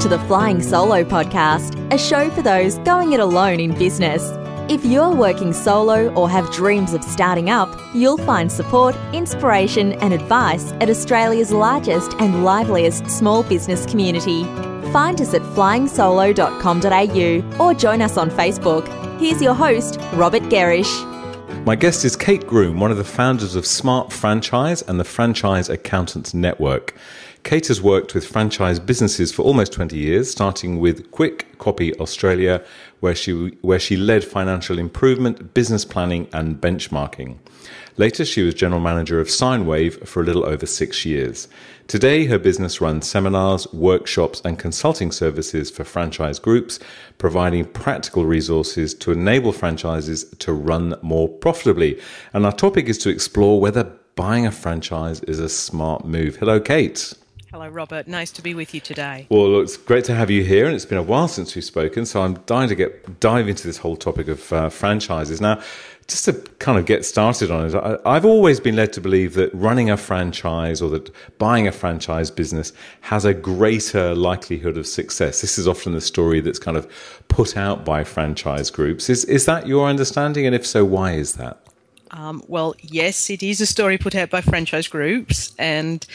to the Flying Solo podcast, a show for those going it alone in business. If you're working solo or have dreams of starting up, you'll find support, inspiration, and advice at Australia's largest and liveliest small business community. Find us at flyingsolo.com.au or join us on Facebook. Here's your host, Robert Gerrish. My guest is Kate Groom, one of the founders of Smart Franchise and the Franchise Accountants Network. Kate has worked with franchise businesses for almost 20 years, starting with Kwik Kopy Australia, where she, where she led financial improvement, business planning, and benchmarking. Later, she was general manager of Signwave for a little over six years. Today, her business runs seminars, workshops, and consulting services for franchise groups, providing practical resources to enable franchises to run more profitably. And our topic is to explore whether buying a franchise is a smart move. Hello, Kate. Hello, Robert. Nice to be with you today. Well, it's great to have you here, and it's been a while since we've spoken. So I'm dying to get dive into this whole topic of uh, franchises now. Just to kind of get started on it, I, I've always been led to believe that running a franchise or that buying a franchise business has a greater likelihood of success. This is often the story that's kind of put out by franchise groups. Is is that your understanding? And if so, why is that? Um, well, yes, it is a story put out by franchise groups, and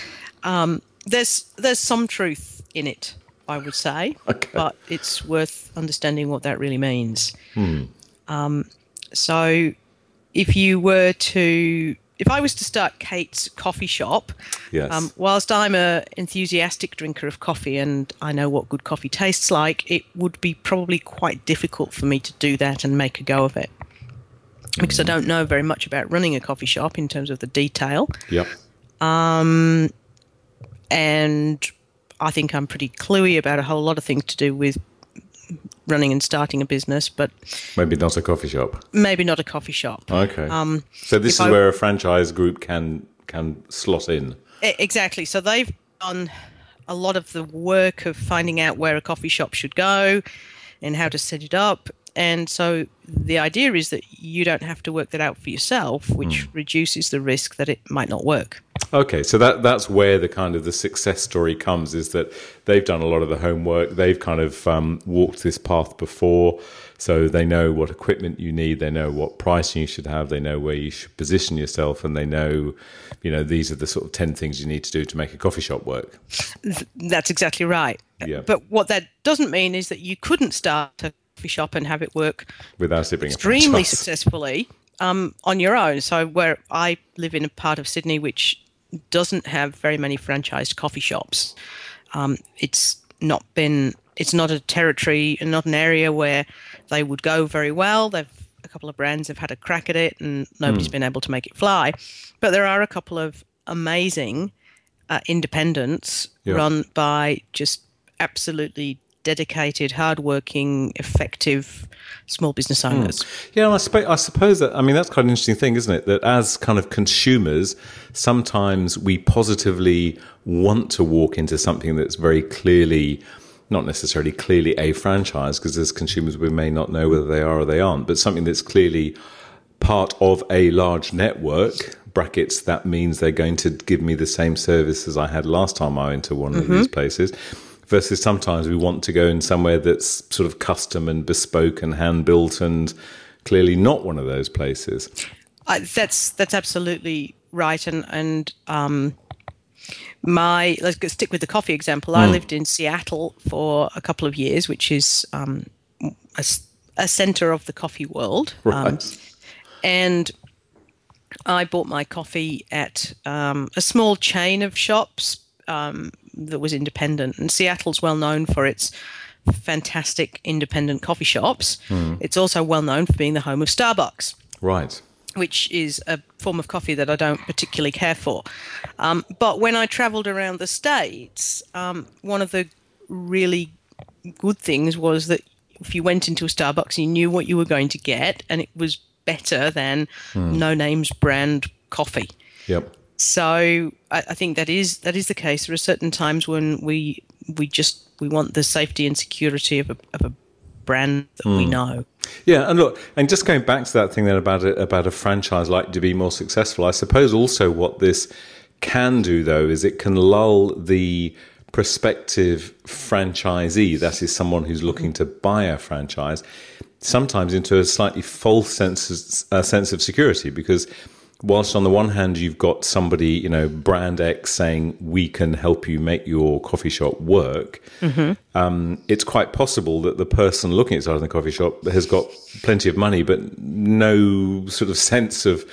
um, there's there's some truth in it, I would say, Okay. but it's worth understanding what that really means. Hmm. Um, so, if you were to, if I was to start Kate's coffee shop, Yes. um, whilst I'm a enthusiastic drinker of coffee and I know what good coffee tastes like, it would be probably quite difficult for me to do that and make a go of it. Because I don't know very much about running a coffee shop in terms of the detail Yep. And I think I'm pretty cluey about a whole lot of things to do with running and starting a business, but Maybe not a coffee shop. maybe not a coffee shop. Okay. Um, so this is I- where a franchise group can can slot in. Exactly. So they've done a lot of the work of finding out where a coffee shop should go and how to set it up. And so the idea is that you don't have to work that out for yourself, which reduces the risk that it might not work. Okay, so that that's where the kind of the success story comes is that they've done a lot of the homework. They've kind of um, walked this path before, so they know what equipment you need. They know what pricing you should have. They know where you should position yourself, and they know, you know, these are the sort of ten things you need to do to make a coffee shop work. That's exactly right. Yeah. But what that doesn't mean is that you couldn't start a coffee shop and have it work being a extremely successfully um, on your own. So where I live in a part of Sydney which doesn't have very many franchised coffee shops, um, it's not been. It's not a territory and not an area where they would go very well. They've a couple of brands have had a crack at it and nobody's been able to make it fly. But there are a couple of amazing uh, independents Yeah. run by just absolutely dedicated, hardworking, effective small business hmm. owners. Yeah, and I, I suppose that I mean that's quite an interesting thing, isn't it? That as kind of consumers, sometimes we positively want to walk into something that's very clearly, not necessarily clearly a franchise, because as consumers we may not know whether they are or they aren't, but something that's clearly part of a large network. Brackets that means they're going to give me the same service as I had last time I went to one of mm-hmm. these places. Versus sometimes we want to go in somewhere that's sort of custom and bespoke and hand built and clearly not one of those places. I, that's that's absolutely right, and and um, my let's stick with the coffee example. I lived in Seattle for a couple of years, which is um, a, a center of the coffee world, um, and I bought my coffee at um, a small chain of shops um, that was independent. And Seattle's well known for its fantastic independent coffee shops. It's also well known for being the home of Starbucks right. which is a form of coffee that I don't particularly care for. Um, but when I travelled around the States, um, one of the really good things was that if you went into a Starbucks, you knew what you were going to get, and it was better than no names brand coffee. Yep. So I, I think that is that is the case. There are certain times when we we just we want the safety and security of a, of a brand that we know. Yeah, and look, and just going back to that thing then about a, about a franchise like to be more successful, I suppose also what this can do though is it can lull the prospective franchisee, that is someone who's looking to buy a franchise, sometimes into a slightly false sense uh, sense of security because whilst on the one hand you've got somebody you know brand x saying we can help you make your coffee shop work mm-hmm. um, it's quite possible that the person looking at starting the coffee shop has got plenty of money but no sort of sense of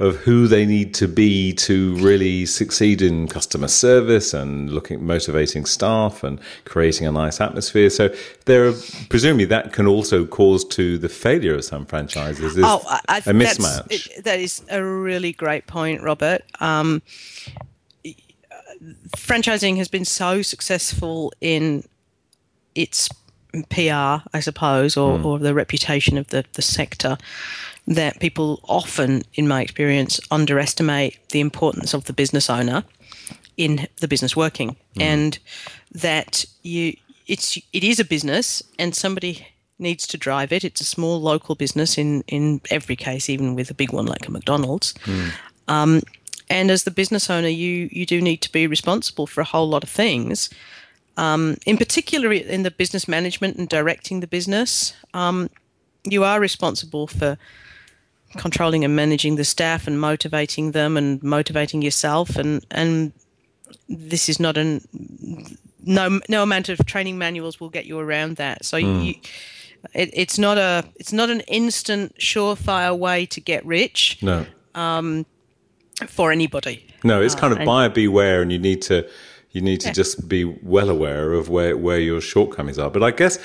of who they need to be to really succeed in customer service and looking motivating staff and creating a nice atmosphere. So there, are, presumably, that can also cause to the failure of some franchises. oh, I, a mismatch. It, that is a really great point, Robert. Um, franchising has been so successful in its PR, I suppose, or, mm. or the reputation of the, the sector that people often, in my experience, underestimate the importance of the business owner in the business working, mm. and that you it's it is a business, and somebody needs to drive it. It's a small local business in in every case, even with a big one like a McDonald's. Mm. Um, and as the business owner, you you do need to be responsible for a whole lot of things. Um, in particular, in the business management and directing the business, um, you are responsible for controlling and managing the staff and motivating them and motivating yourself. And and this is not an no no amount of training manuals will get you around that. So mm. you it, it's not a it's not an instant surefire way to get rich no. um, for anybody. No it's uh, kind of buyer beware and you need to you need to yeah. just be well aware of where where your shortcomings are. But i guess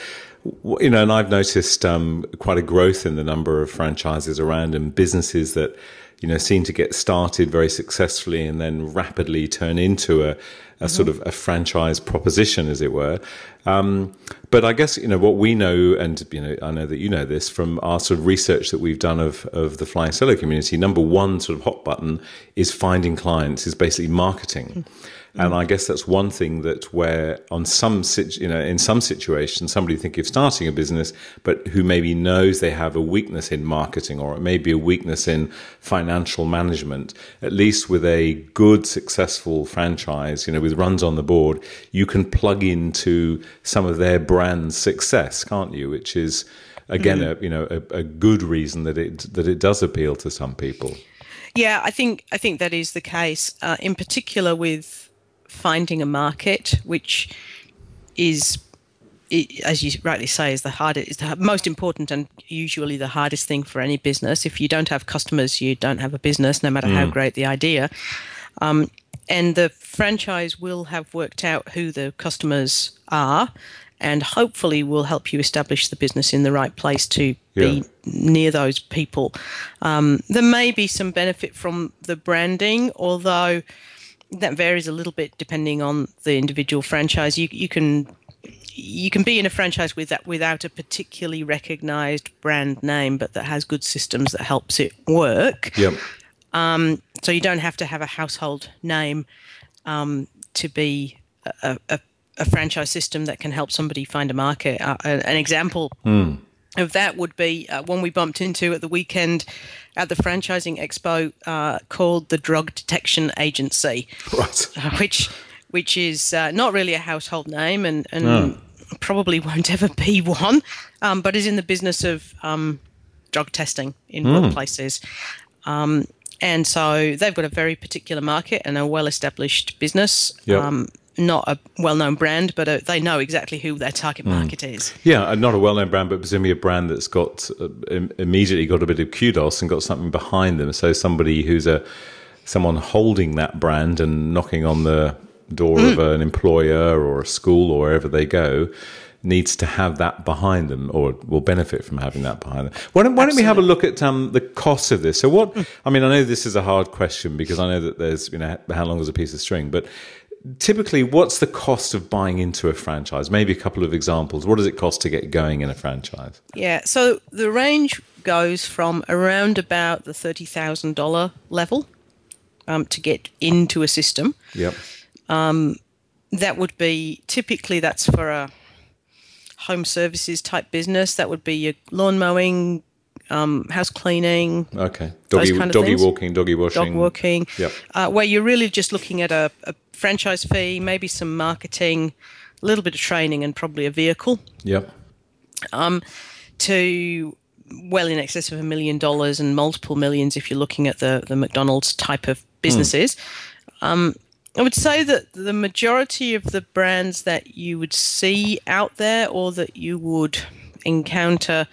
you know, and I've noticed um, quite a growth in the number of franchises around and businesses that, you know, seem to get started very successfully and then rapidly turn into a, a mm-hmm. sort of a franchise proposition, as it were. Um, but I guess, you know, what we know, and, you know, I know that you know this from our sort of research that we've done of, of the Flying Solo community, number one sort of hot button is finding clients, is basically marketing. Mm-hmm. And I guess that's one thing that where on some, you know, in some situations, somebody thinking of starting a business, but who maybe knows they have a weakness in marketing or it may be a weakness in financial management, at least with a good, successful franchise, you know, with runs on the board, you can plug into some of their brand success, can't you? Which is, again, mm-hmm. a, you know, a, a good reason that it, that it does appeal to some people. Yeah, I think I think that is the case. Uh, in particular, with finding a market, which is, as you rightly say, is the hardest, is the most important and usually the hardest thing for any business. If you don't have customers, you don't have a business, no matter mm. how great the idea. Um, and the franchise will have worked out who the customers are and hopefully will help you establish the business in the right place to yeah. be near those people. Um, there may be some benefit from the branding, although that varies a little bit depending on the individual franchise. You you can you can be in a franchise with that without a particularly recognized brand name, but that has good systems that helps it work. Yep. Um, so you don't have to have a household name um, to be a, a, a, franchise system that can help somebody find a market. Uh, an example mm. Of that would be uh, one we bumped into at the weekend at the franchising expo uh, called the Drug Detection Agency, right. uh, which which is uh, not really a household name and, and no. probably won't ever be one, um, but is in the business of um, drug testing in mm. workplaces. Um, and so they've got a very particular market and a well established business. Yep. Um, not a well-known brand, but a, uh, they know exactly who their target hmm. market mm. is. Yeah, not a well-known brand, but presumably a brand that's got uh, immediately got a bit of kudos and got something behind them. So somebody who's a someone holding that brand and knocking on the door mm. of an employer or a school or wherever they go needs to have that behind them or will benefit from having that behind them. Why don't, why don't we have a look at um, the cost of this? So what, hmm. I mean, I know this is a hard question because I know that there's, you know, how long is a piece of string, but typically what's the cost of buying into a franchise? Maybe a couple of examples. What does it cost to get going in a franchise? Yeah so the range goes from around about the $30000 level um, to get into a system. Yep. Um, that would be typically that's for a home services type business. That would be your lawn mowing um, house cleaning, Okay. Those Doggy, kind of doggy walking, doggy washing. dog walking, Yep. uh, where you're really just looking at a, a franchise fee, maybe some marketing, a little bit of training, and probably a vehicle Yep. to well in excess of a million dollars and multiple millions if you're looking at the, the McDonald's type of businesses. Um, I would say that the majority of the brands that you would see out there or that you would encounter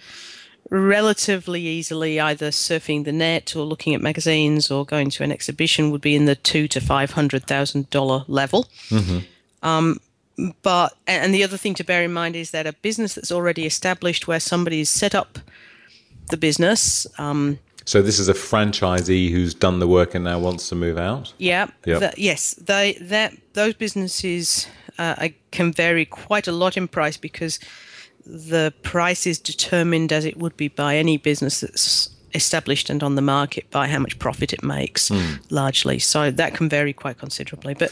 relatively easily either surfing the net or looking at magazines or going to an exhibition would be in the two to five hundred thousand dollar level Um, but and the other thing to bear in mind is that a business that's already established where somebody's set up the business um, So this is a franchisee who's done the work and now wants to move out. yeah Yep. that- yes they that those businesses uh, can vary quite a lot in price because the price is determined as it would be by any business that's established and on the market by how much profit it makes largely so that can vary quite considerably but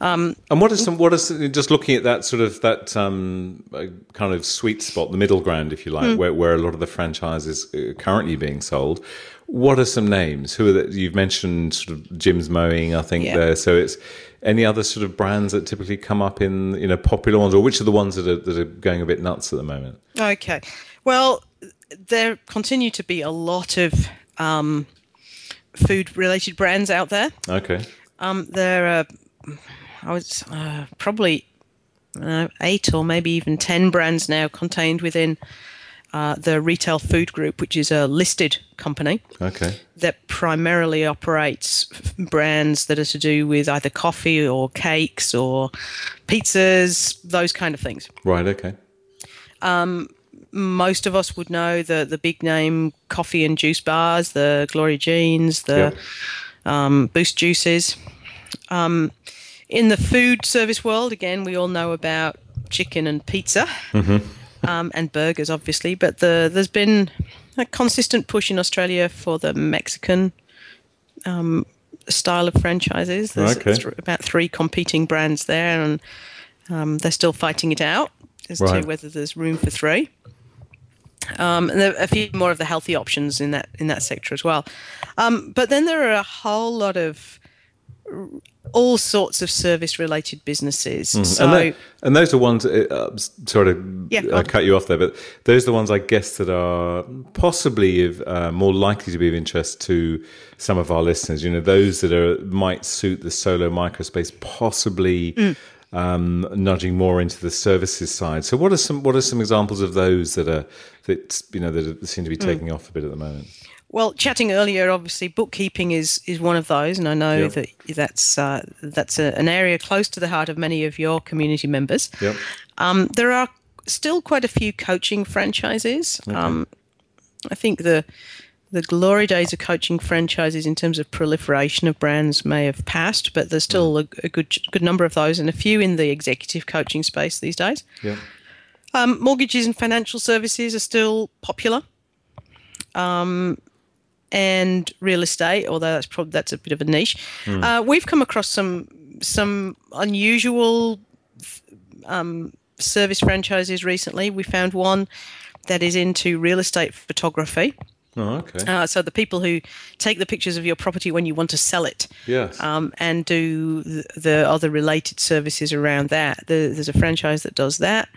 And what is some? What is just looking at that sort of that um, uh, kind of sweet spot, the middle ground, if you like, Hmm. where where a lot of the franchises are currently being sold. What are some names? Who are the, you've mentioned? Sort of Jim's Mowing, I think Yeah. there. So it's any other sort of brands that typically come up in you know popular ones, or which are the ones that are that are going a bit nuts at the moment? Okay. Well, there continue to be a lot of um, food related brands out there. Okay, Um, there are, I was uh, probably uh, eight or maybe even 10 brands now contained within uh, the Retail Food Group, which is a listed company okay, that primarily operates brands that are to do with either coffee or cakes or pizzas, those kind of things. right, okay, most of us would know the the big name coffee and juice bars, the Gloria Jeans, the Yep. um, Boost juices. Um, in the food service world, again, we all know about chicken and pizza um, and burgers, obviously. But the there's been a consistent push in Australia for the Mexican um, style of franchises. There's Okay. th- about three competing brands there, and um, they're still fighting it out as Right. to whether there's room for three. Um, and there are a few more of the healthy options in that in that sector as well. Um, but then there are a whole lot of all sorts of service related businesses. So Mm-hmm. and, tho- and those are ones. Uh, uh, sorry to Yeah, uh, cut you off there, but those are the ones I guess that are possibly of, uh, more likely to be of interest to some of our listeners. You know, those that are might suit the solo microspace, possibly Mm. um, nudging more into the services side. So, what are some what are some examples of those that are that you know that seem to be Mm. taking off a bit at the moment? Well, chatting earlier, obviously, bookkeeping is is one of those, and I know Yep. that that's uh, that's a, an area close to the heart of many of your community members. Yep. Um, there are still quite a few coaching franchises. Um, I think the the glory days of coaching franchises in terms of proliferation of brands may have passed, but there's still a, a good good number of those, and a few in the executive coaching space these days. Yep. Um, mortgages and financial services are still popular. Um, and real estate, although that's probably that's a bit of a niche. Uh, we've come across some some unusual um, service franchises recently. We found one that is into real estate photography. Oh, okay. Uh, so the people who take the pictures of your property when you want to sell it, yes. um, and do the, the other related services around that. There, there's a franchise that does that.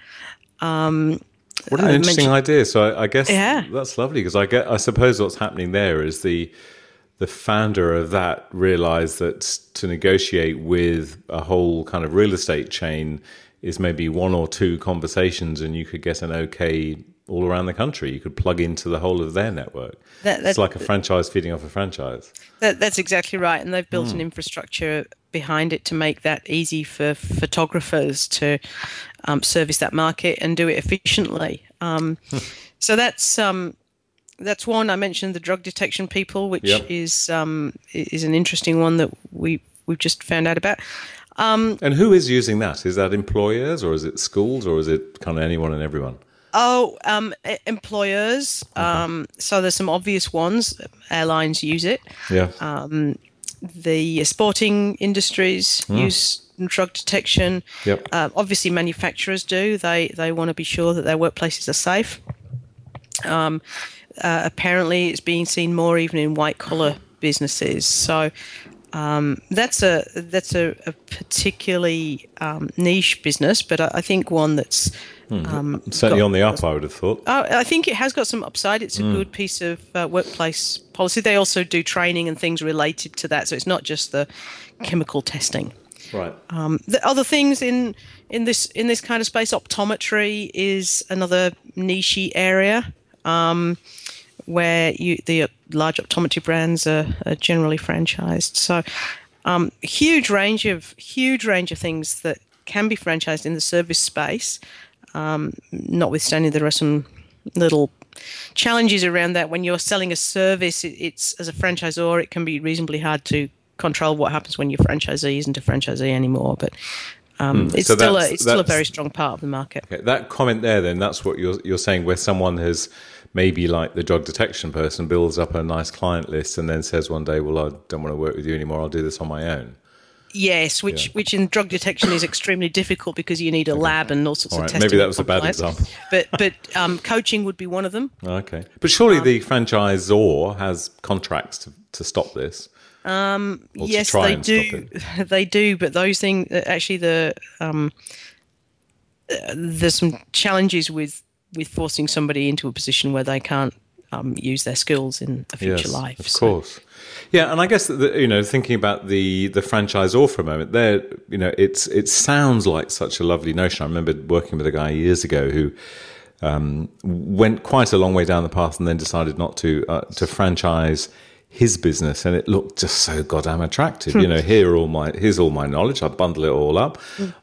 What an I interesting mentioned- idea. So I, I guess Yeah. that's lovely because I get. I suppose what's happening there is the the founder of that realised that to negotiate with a whole kind of real estate chain is maybe one or two conversations, and you could get an okay all around the country. You could plug into the whole of their network. That- it's like a franchise feeding off a franchise. That, that's exactly right, and they've built an hmm. infrastructure behind it to make that easy for photographers to um, service that market and do it efficiently. Um, so that's um, that's one. I mentioned the drug detection people, which Yep. is um, is an interesting one that we we've just found out about. And who is using that? Is that employers or is it schools or is it kind of anyone and everyone? Oh, um, employers. Um, so there's some obvious ones. Airlines use it. Yeah. The sporting industries use drug detection. Yep. Uh, obviously, manufacturers do. They they want to be sure that their workplaces are safe. Um, uh, apparently it's being seen more even in white collar businesses. So um, that's a that's a, a particularly um, niche business, but I, I think one that's um, Certainly got- on the up, I would have thought. uh, I think it has got some upside. It's a good piece of uh, workplace policy. They also do training and things related to that, so it's not just the chemical testing. Right. Um, the other things in in this in this kind of space, optometry is another niche area um, where you the large optometry brands are, are generally franchised. So, um, huge range of huge range of things that can be franchised in the service space. Um, notwithstanding, there are some little challenges around that. When you're selling a service, it's as a franchisor, it can be reasonably hard to control what happens when your franchisee isn't a franchisee anymore. But um, it's So still a it's still a very strong part of the market. Okay, that comment there, then, that's what you're you're saying, where someone has maybe like the drug detection person builds up a nice client list and then says one day, "Well, I don't want to work with you anymore. I'll do this on my own." Yes, which Yeah. which in drug detection is extremely difficult because you need a lab and all sorts All of right, testing. maybe that was a bad example. But but um, coaching would be one of them. Okay, but surely the franchisor has contracts to, to stop this. Um, yes, they do. They do, but those things actually the um, uh, there's some challenges with with forcing somebody into a position where they can't um, use their skills in a future yes, life. Of So- course. Yeah, and I guess that you know, thinking about the the franchisor for a moment, there, you know, it's it sounds like such a lovely notion. I remember working with a guy years ago who um, went quite a long way down the path and then decided not to uh, to franchise his business, and it looked just so goddamn attractive. you know, here all my here's all my knowledge. I bundle it all up.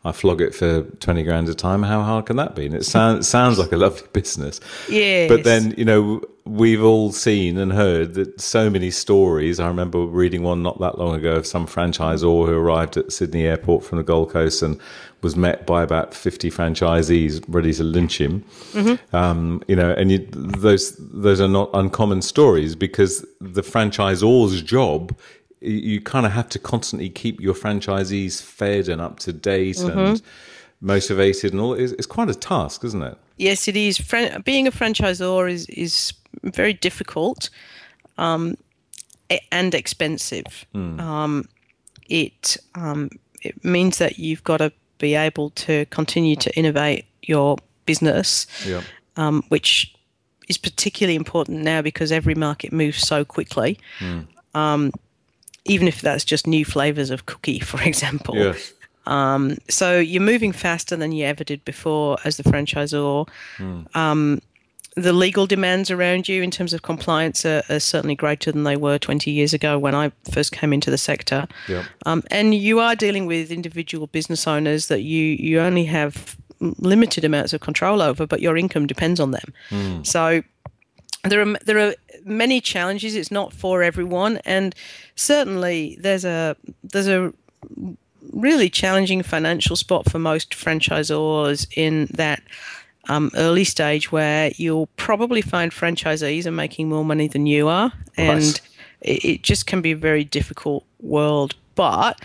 I flog it for twenty grand a time. How hard can that be? And it sounds sounds like a lovely business. Yes. But then you know we've all seen and heard that so many stories. I remember reading one not that long ago of some franchisor who arrived at Sydney Airport from the Gold Coast and was met by about fifty franchisees ready to lynch him. Um, you know, and you, those those are not uncommon stories because the franchisor's job. You, kind of have to constantly keep your franchisees fed and up to date and motivated and all. It's, it's quite a task, isn't it? Yes, it is. Fran- being a franchisor is is very difficult um, and expensive. Um, it um, it means that you've got to be able to continue to innovate your business, Yeah. um, which is particularly important now because every market moves so quickly. Um, even if that's just new flavors of cookie, for example Yes. so you're moving faster than you ever did before as the franchisor. Um, the legal demands around you in terms of compliance are, are certainly greater than they were 20 years ago when I first came into the sector. Yeah. Um, and you are dealing with individual business owners that you, you only have limited amounts of control over, but your income depends on them. So there are there are many challenges. It's not for everyone, and certainly there's a there's a really challenging financial spot for most franchisors in that um, early stage where you'll probably find franchisees are making more money than you are, and Right. it, it just can be a very difficult world. But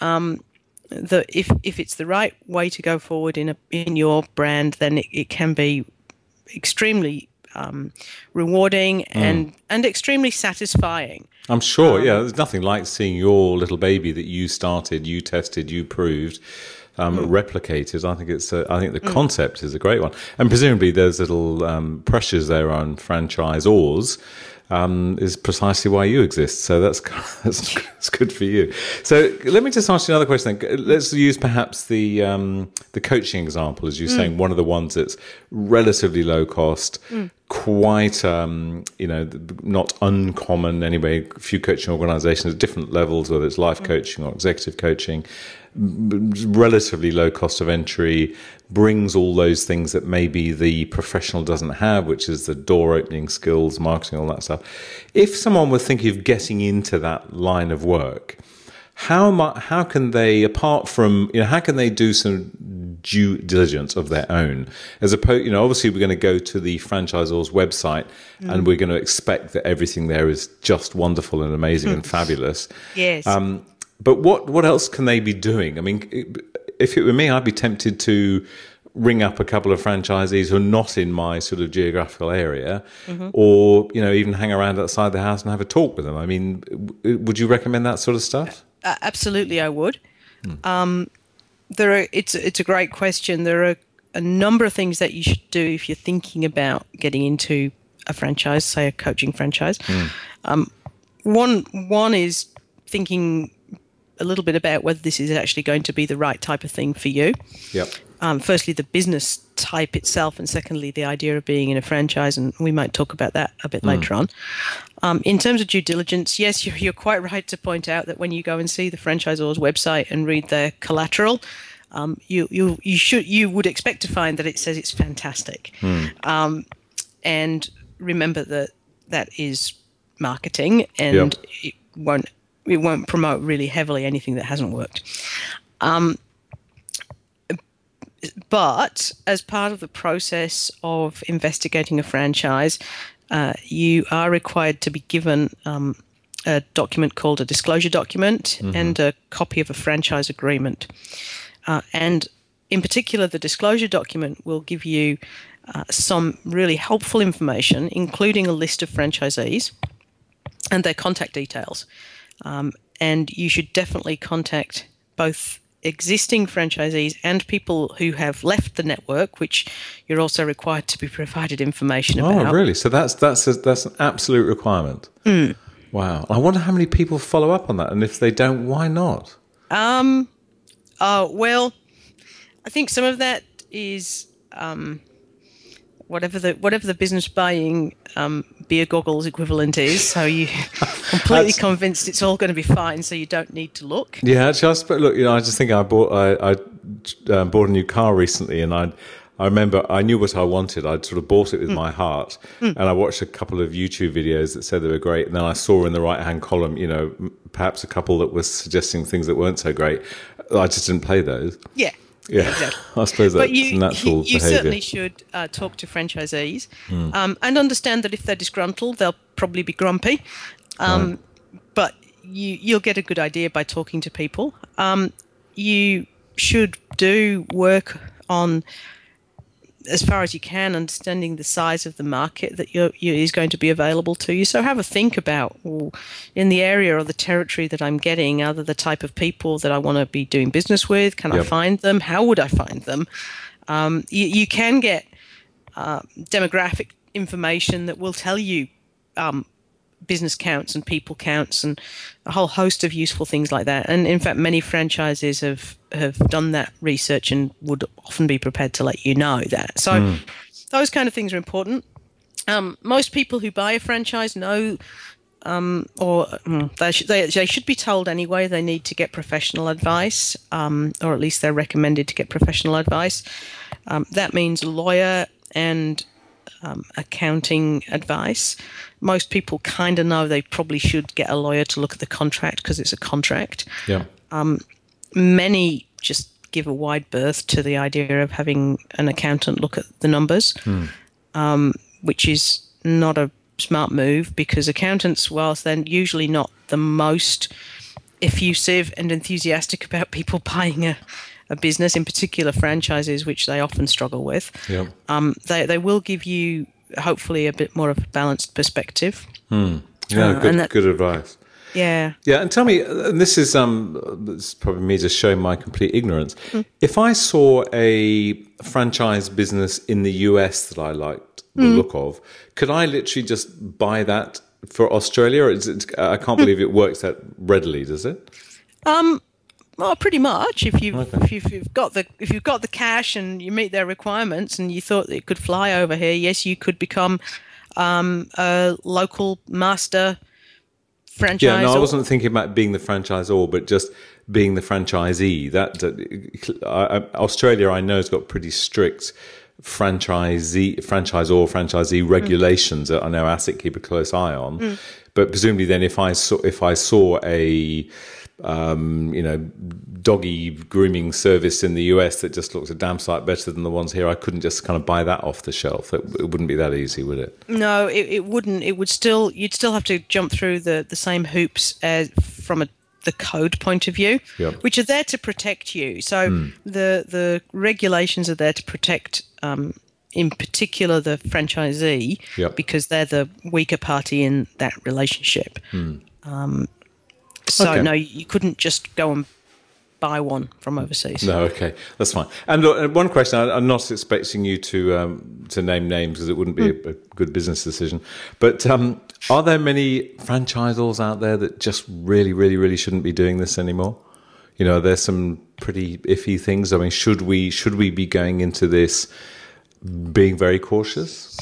um, the if if it's the right way to go forward in a in your brand, then it, it can be extremely um, rewarding and and extremely satisfying. I'm sure. yeah, there's nothing like seeing your little baby that you started, you tested, you proved, um, replicated. I think it's. A, I think the concept is a great one, and presumably there's little um, pressures there on franchisors. Um, is precisely why you exist. So that's that's, that's good for you. So let me just ask you another question. Let's use perhaps the um, the coaching example, as you're saying, one of the ones that's relatively low cost, quite um, you know not uncommon anyway. A few coaching organisations at different levels, whether it's life coaching or executive coaching, relatively low cost of entry, brings all those things that maybe the professional doesn't have, which is the door opening skills, marketing, all that stuff. If someone were thinking of getting into that line of work, how mu- how can they, apart from you know, how can they do some due diligence of their own, as opposed, you know, obviously we're going to go to the franchisor's website and we're going to expect that everything there is just wonderful and amazing and fabulous. Yes. Um, but what what else can they be doing? I mean, if it were me, I'd be tempted to ring up a couple of franchisees who are not in my sort of geographical area, or you know, even hang around outside the house and have a talk with them. I mean, w- would you recommend that sort of stuff? Uh, absolutely, I would. Um, there are. It's it's a great question. There are a number of things that you should do if you're thinking about getting into a franchise, say a coaching franchise. Um, one one is thinking a little bit about whether this is actually going to be the right type of thing for you. Yep. Um, firstly, the business type itself, and secondly, the idea of being in a franchise. And we might talk about that a bit later on. Um, in terms of due diligence, yes, you're, you're quite right to point out that when you go and see the franchisor's website and read their collateral, um, you you you should you would expect to find that it says it's fantastic. Um, and remember that that is marketing, and Yep. it won't it won't promote really heavily anything that hasn't worked. Um, but as part of the process of investigating a franchise, uh, you are required to be given um, a document called a disclosure document and a copy of a franchise agreement. Uh, and in particular, the disclosure document will give you uh, some really helpful information, including a list of franchisees and their contact details. Um, and you should definitely contact both existing franchisees and people who have left the network, which you're also required to be provided information Oh, about. Oh, really? So that's that's a, that's an absolute requirement. Wow. I wonder how many people follow up on that, and if they don't, why not? Um, oh well, I think some of that is um, whatever the whatever the business buying um, beer goggles equivalent is. So you completely convinced it's all going to be fine, so you don't need to look. Yeah, actually, I look. You know, I just think I bought I, I uh, bought a new car recently, and I I remember I knew what I wanted. I'd sort of bought it with my heart, and I watched a couple of YouTube videos that said they were great, and then I saw in the right hand column, you know, perhaps a couple that was suggesting things that weren't so great. I just didn't play those. Yeah. Yeah, exactly. I suppose that's but you, natural you, you certainly should uh, talk to franchisees um, and understand that if they're disgruntled, they'll probably be grumpy. Um, But you, you'll get a good idea by talking to people. Um, you should do work on, as far as you can, understanding the size of the market that you're, you, is going to be available to you. So have a think about, well, in the area or the territory that I'm getting, are there the type of people that I want to be doing business with? Can I find them? How would I find them? Um, you, you can get uh, demographic information that will tell you um, business counts and people counts and a whole host of useful things like that. And in fact, many franchises have have done that research and would often be prepared to let you know that. So those kind of things are important. Um, most people who buy a franchise know. Um, or mm, they, should, they, they should be told anyway they need to get professional advice, um, or at least they're recommended to get professional advice. Um, that means a lawyer and um, accounting advice. Most people kind of know they probably should get a lawyer to look at the contract because it's a contract. yeah, Many just give a wide berth to the idea of having an accountant look at the numbers, um, which is not a smart move because accountants, whilst they're usually not the most effusive and enthusiastic about people buying a, a business, in particular franchises, which they often struggle with, yeah. um, they, they will give you hopefully a bit more of a balanced perspective. Yeah, Uh, good, that- good advice. Yeah. Yeah, and tell me, and this is um, this is probably me just showing my complete ignorance. If I saw a franchise business in the US that I liked the look of, could I literally just buy that for Australia? Or is it, I can't believe it works that readily, does it? Well, pretty much. If you've, if you've, you've got the if you've got the cash and you meet their requirements, and you thought that it could fly over here, yes, you could become um, a local master franchise. Yeah, no, I wasn't thinking about being the franchisor, but just being the franchisee. That, that I, I- Australia, I know, has got pretty strict franchisee, franchisor, franchisee regulations that I know ASIC keep a close eye on. But presumably, then, if I saw if I saw a um, you know, doggy grooming service in the US that just looks a damn sight better than the ones here. I couldn't just kind of buy that off the shelf. It, it wouldn't be that easy, would it? No, it, it wouldn't. It would still you'd still have to jump through the, the same hoops as from a the code point of view, Yep. which are there to protect you. So the the regulations are there to protect, um, in particular, the franchisee Yep. because they're the weaker party in that relationship. Um, so Okay. no, you couldn't just go and buy one from overseas. No, okay, that's fine. And look, uh, one question: I, I'm not expecting you to um, to name names because it wouldn't be a, a good business decision. But um, are there many franchisors out there that just really, really, really shouldn't be doing this anymore? You know, there's some pretty iffy things. I mean, should we should we be going into this being very cautious,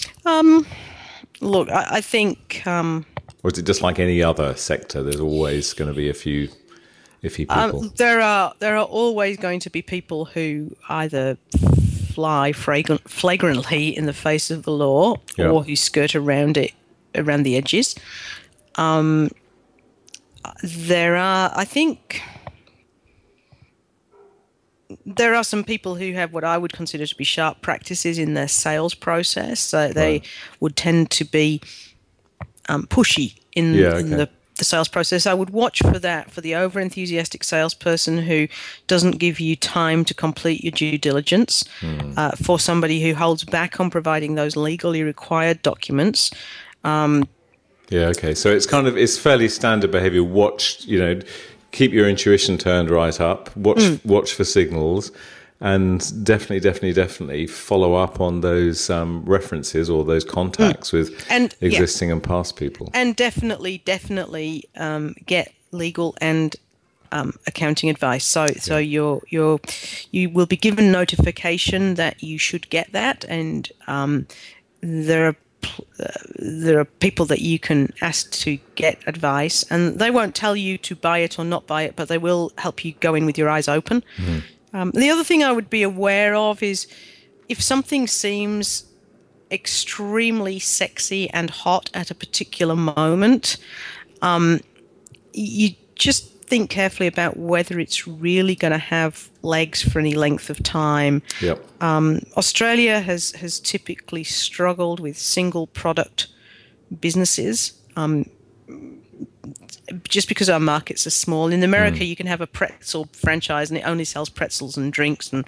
Look, I, I think. Um, or is it just like any other sector? There's always going to be a few iffy people. Um, there are there are always going to be people who either fly fragrant, flagrantly in the face of the law Yeah. or who skirt around it around the edges. Um, there are, I think, there are some people who have what I would consider to be sharp practices in their sales process. So they Right. would tend to be um, pushy in, Yeah, in the the sales process. I would watch for that for the over enthusiastic salesperson who doesn't give you time to complete your due diligence, Hmm. uh, for somebody who holds back on providing those legally required documents. Yeah, okay. So it's kind of it's fairly standard behavior. Watch, you know, keep your intuition turned right up. Watch Mm. watch for signals, and definitely, definitely, definitely follow up on those um, references or those contacts with Mm. And, yeah. existing and past people. And definitely, definitely um, get legal and um, accounting advice. So, so you're you're you will be given notification that you should get that, and um, there are uh, there are people that you can ask to get advice, and they won't tell you to buy it or not buy it, but they will help you go in with your eyes open. Um, the other thing I would be aware of is if something seems extremely sexy and hot at a particular moment, um, you just think carefully about whether it's really going to have legs for any length of time. Yep. Australia has has typically struggled with single product businesses. Um, just because our markets are small. In America, mm. you can have a pretzel franchise and it only sells pretzels and drinks, and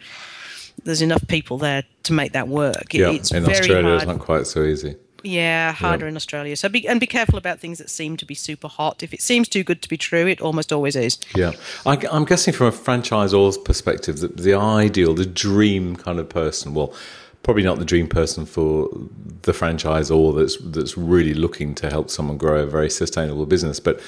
there's enough people there to make that work. Yeah. it's In Australia, hard. it's not quite so easy. Yeah, harder in Australia. So be and be careful about things that seem to be super hot. If it seems too good to be true, it almost always is. Yeah, I, am guessing from a franchisor's perspective that the ideal, the dream kind of person, well, probably not the dream person for the franchisor that's that's really looking to help someone grow a very sustainable business, but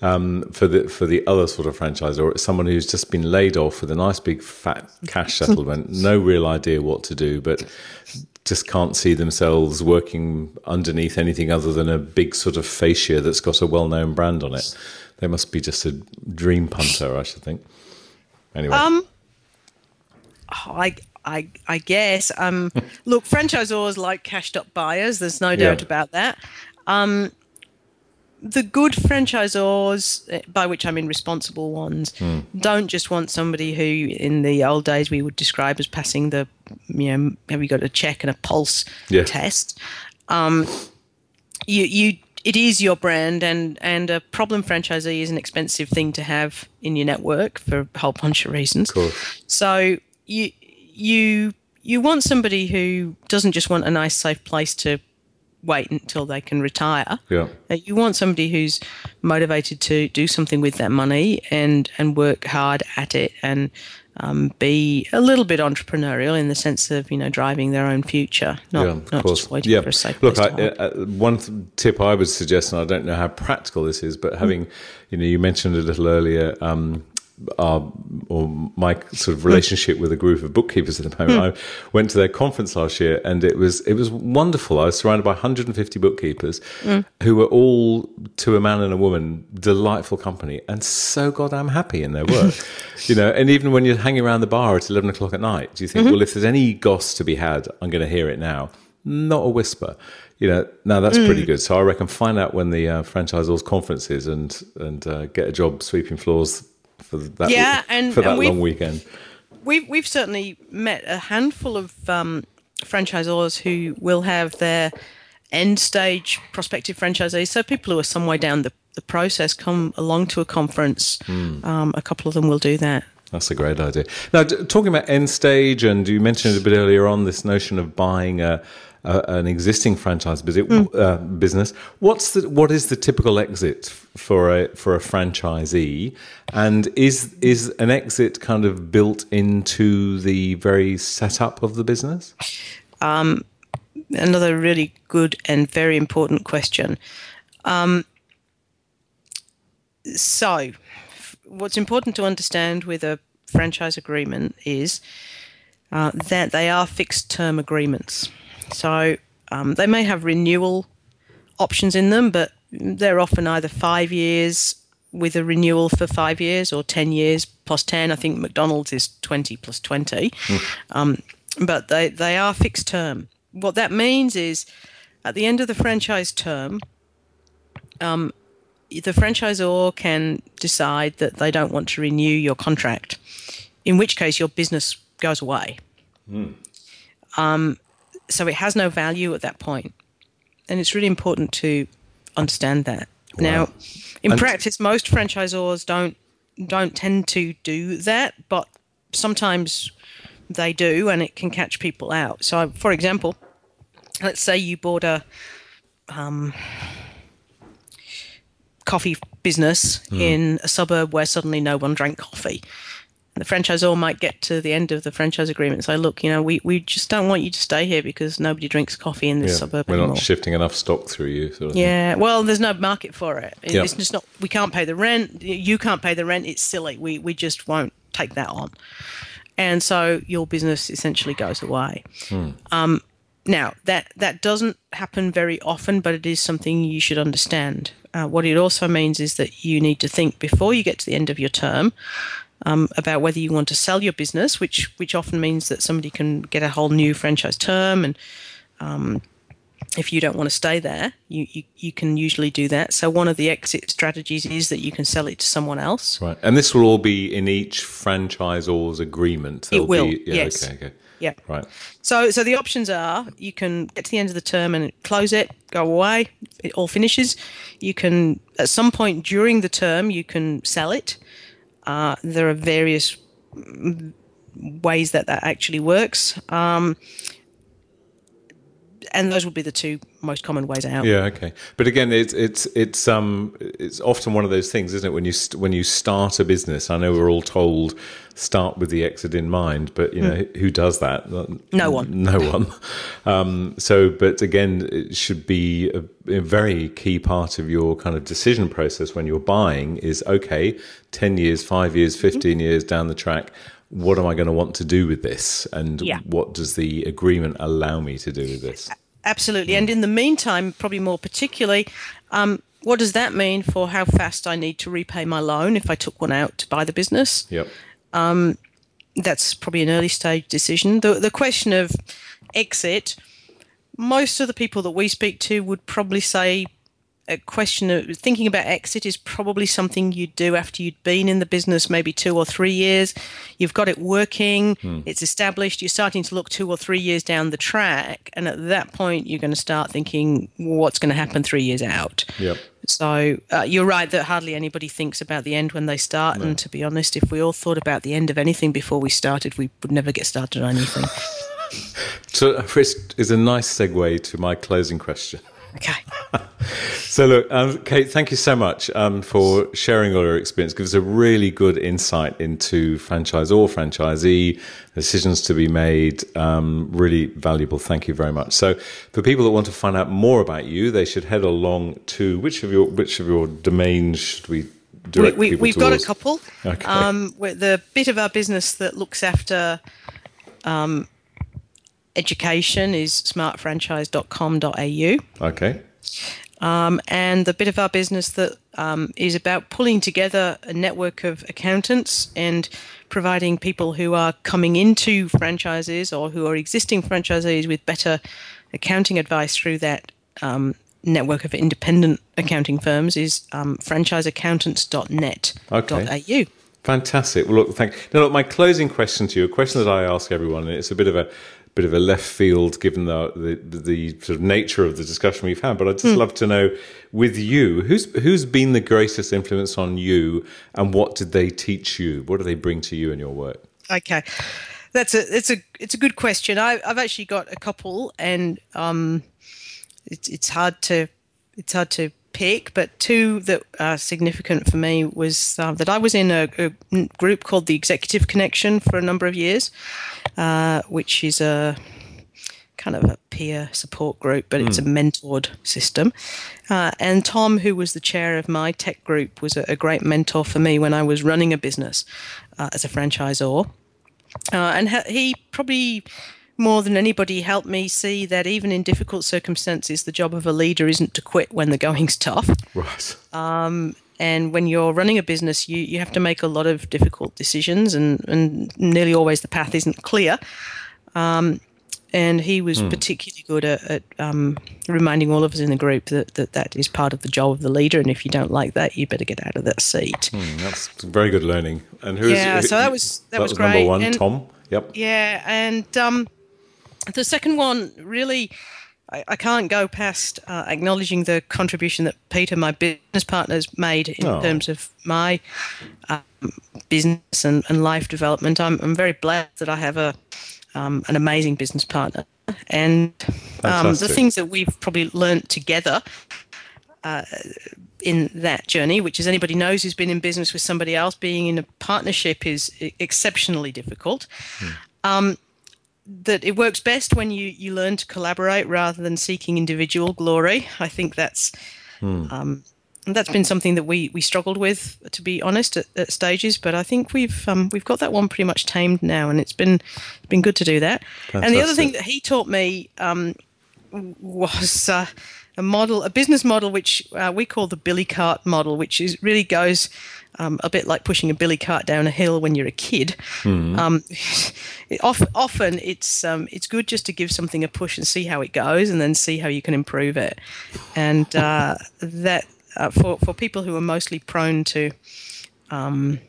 um, for the for the other sort of franchisor, or someone who's just been laid off with a nice big fat cash settlement, no real idea what to do, but just can't see themselves working underneath anything other than a big sort of fascia that's got a well-known brand on it. They must be just a dream punter, I should think. Anyway, Um, I, I, I guess. Um, look, franchisors like cashed up buyers. There's no doubt Yeah. about that. Um, the good franchisors, eh, by which I mean responsible ones, Hmm. don't just want somebody who, in the old days, we would describe as passing the, you know, have you got a check and a pulse Yeah. test. Um, you, you, it is your brand, and and a problem franchisee is an expensive thing to have in your network for a whole bunch of reasons. of. So you you you want somebody who doesn't just want a nice safe place to wait until they can retire. Yeah. Uh, You want somebody who's motivated to do something with that money and and work hard at it and um, be a little bit entrepreneurial in the sense of you know driving their own future, not, yeah, not just waiting yeah. for a safe Look, place I, to uh, one th- tip I would suggest, and I don't know how practical this is, but having, you know, you mentioned a little earlier, um, our, or my sort of relationship with a group of bookkeepers at the moment. I went to their conference last year, and it was it was wonderful. I was surrounded by 150 bookkeepers who were all, to a man and a woman, delightful company, and so goddamn happy in their work. you know, and even when you're hanging around the bar at 11 o'clock at night, do you think, well, if there's any goss to be had, I'm going to hear it now. Not a whisper. You know, now that's pretty good. So I reckon find out when the uh, franchisors conference is and and uh, get a job sweeping floors for that Yeah, and- for that and long weekend. we've we've certainly met a handful of um, franchisors who will have their end stage prospective franchisees, so people who are some way down the, the process, come along to a conference. Um, a couple of them will do that. That's a great idea. Now, d- talking about end stage, and you mentioned it a bit earlier on this notion of buying a, a, an existing franchise visit, uh, business. What's the what is the typical exit for a for a franchisee, and is is an exit kind of built into the very setup of the business? Another really good and very important question. Um, so, f- what's important to understand with a franchise agreement is uh, that they are fixed term agreements. So, um, they may have renewal options in them, but they're often either five years with a renewal for five years or 10 years plus 10. I think McDonald's is 20 plus 20. Um, but they, they are fixed term. What that means is at the end of the franchise term, um, the franchisor can decide that they don't want to renew your contract, in which case your business goes away. Um, so it has no value at that point. And it's really important to understand that. Now, in And- practice, most franchisors don't don't tend to do that, but sometimes they do, and it can catch people out. So, for example, let's say you bought a um, coffee business in a suburb where suddenly no one drank coffee. The franchisor might get to the end of the franchise agreement and say, "Look, you know, we, we just don't want you to stay here because nobody drinks coffee in this Yeah, suburb we're anymore." not shifting enough stock through you. Sort of thing. Yeah, well, there's no market for it. Yeah. It's just not. We can't pay the rent. You can't pay the rent. It's silly. We we just won't take that on, and so your business essentially goes away. Um, now that that doesn't happen very often, but it is something you should understand. Uh, what it also means is that you need to think before you get to the end of your term um, about whether you want to sell your business, which which often means that somebody can get a whole new franchise term and if you don't want to stay there, you, you, you can usually do that. So one of the exit strategies is that you can sell it to someone else. Right, and this will all be in each franchisor's agreement. There'll will, Be, yeah, yes. Okay. Okay. Yeah. Right. So so the options are you can get to the end of the term and close it, go away, it all finishes. You can at some point during the term you can sell it. Uh, there are various mm, ways that that actually works. Um, and those would be the two most common ways out. Yeah, okay. But again, it's it's it's um it's often one of those things, isn't it? When you st- when you start a business, I know we're all told start with the exit in mind, but you know who does that? No one. No one. Um, so, but again, it should be a, a very key part of your kind of decision process when you're buying. Is okay, ten years, five years, Hmm. 15 years down the track. What am I going to want to do with this, and Yeah. what does the agreement allow me to do with this? Absolutely. And in the meantime, probably more particularly, um, what does that mean for how fast I need to repay my loan if I took one out to buy the business? Yep. That's probably an early stage decision. The, the question of exit, most of the people that we speak to would probably say a question of thinking about exit is probably something you'd do after you'd been in the business maybe two or three years. You've got it working, it's established, you're starting to look two or three years down the track. And at that point, you're going to start thinking, what's going to happen three years out? Yep. So uh, you're right that hardly anybody thinks about the end when they start. And to be honest, if we all thought about the end of anything before we started, we would never get started on anything. So, Chris is a nice segue to my closing question. Okay. So, look, um, Kate, thank you so much um, for sharing all your experience. Gives us a really good insight into franchise or franchisee decisions to be made. Um, really valuable. Thank you very much. So, for people that want to find out more about you, they should head along to which of your which of your domains should we We, direct we, people we've got a couple. Okay. Um, the bit of our business that looks after um, education is smartfranchise.com.au. Okay. Um, and the bit of our business that um, is about pulling together a network of accountants and providing people who are coming into franchises or who are existing franchisees with better accounting advice through that um, network of independent accounting firms is um, franchiseaccountants.net.au. Fantastic. Well, look, thank. Now, look, my closing question to you, a question that I ask everyone, and it's a bit of a bit of a left field given the, the, the sort of nature of the discussion we've had. But I'd just mm. love to know with you, who's who's been the greatest influence on you, and what did they teach you? What do they bring to you in your work? Okay. That's a it's a it's a good question. I, have actually got a couple, and um, it's it's hard to it's hard to pick, but two that are significant for me was uh, that I was in a, a, group called the Executive Connection for a number of years, uh, which is a kind of a peer support group, but it's mm. a hmm. mentored system. Uh, and Tom, who was the chair of my TEC group, was a, a great mentor for me when I was running a business uh, as a franchisor. Uh, and he probably more than anybody helped me see that even in difficult circumstances, the job of a leader isn't to quit when the going's tough. Right. Um, and when you're running a business, you, you have to make a lot of difficult decisions, and, and nearly always the path isn't clear. Um, and he was mm. particularly good at, at um, reminding all of us in the group that, that that is part of the job of the leader, and if you don't like that, you better get out of that seat. Mm, that's very good learning. And who's yeah, so that was that, that was, was great. Number one, and, Tom. Yep. Yeah, and um, the second one really. I, I can't go past uh, acknowledging the contribution that Peter, my business partner, has made in oh. terms of my um, business and, and life development. I'm, I'm very blessed that I have a um, an amazing business partner. And um, the things that we've probably learned together uh, in that journey, which as anybody knows who's been in business with somebody else, being in a partnership is exceptionally difficult. Hmm. Um, that it works best when you, you learn to collaborate rather than seeking individual glory. I think that's hmm. um, and that's been something that we we struggled with, to be honest, at, at stages. But I think we've um, we've got that one pretty much tamed now, and it's been it's been good to do that. Fantastic. And the other thing that he taught me um, was. Uh, a model, a business model, which uh, we call the billy cart model, which is really goes um, a bit like pushing a billy cart down a hill when you're a kid. Mm. Um, it, often it's um, it's good just to give something a push and see how it goes, and then see how you can improve it. And uh, that uh, for for people who are mostly prone to um,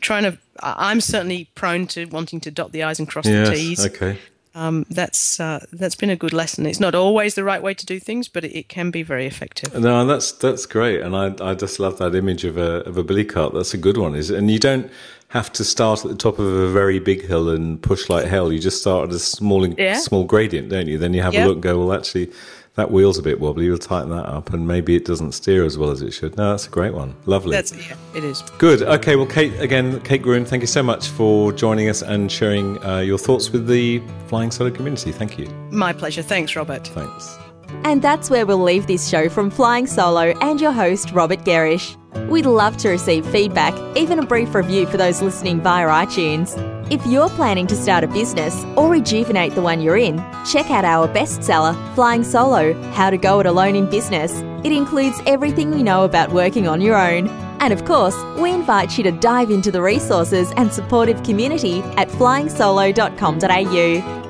trying to. I'm certainly prone to wanting to dot the i's and cross yes, the t's. Okay. Um, that's uh, that's been a good lesson. It's not always the right way to do things, but it, it can be very effective. No, that's that's great, and I I just love that image of a of a billy cart. That's a good one. Is and you don't have to start at the top of a very big hill and push like hell. You just start at a small yeah. small gradient, don't you? Then you have yep. a look and go, well, actually, that wheel's a bit wobbly. You'll tighten that up, and maybe it doesn't steer as well as it should. No, that's a great one. Lovely. That's yeah, it is. Good. Okay. Well, Kate, again, Kate Groom, thank you so much for joining us and sharing uh, your thoughts with the Flying Solo community. Thank you. My pleasure. Thanks, Robert. Thanks. And that's where we'll leave this show from Flying Solo and your host, Robert Gerrish. We'd love to receive feedback, even a brief review for those listening via iTunes. If you're planning to start a business or rejuvenate the one you're in, check out our bestseller, Flying Solo How to Go It Alone in Business. It includes everything we know about working on your own. And of course, we invite you to dive into the resources and supportive community at flyingsolo.com.au.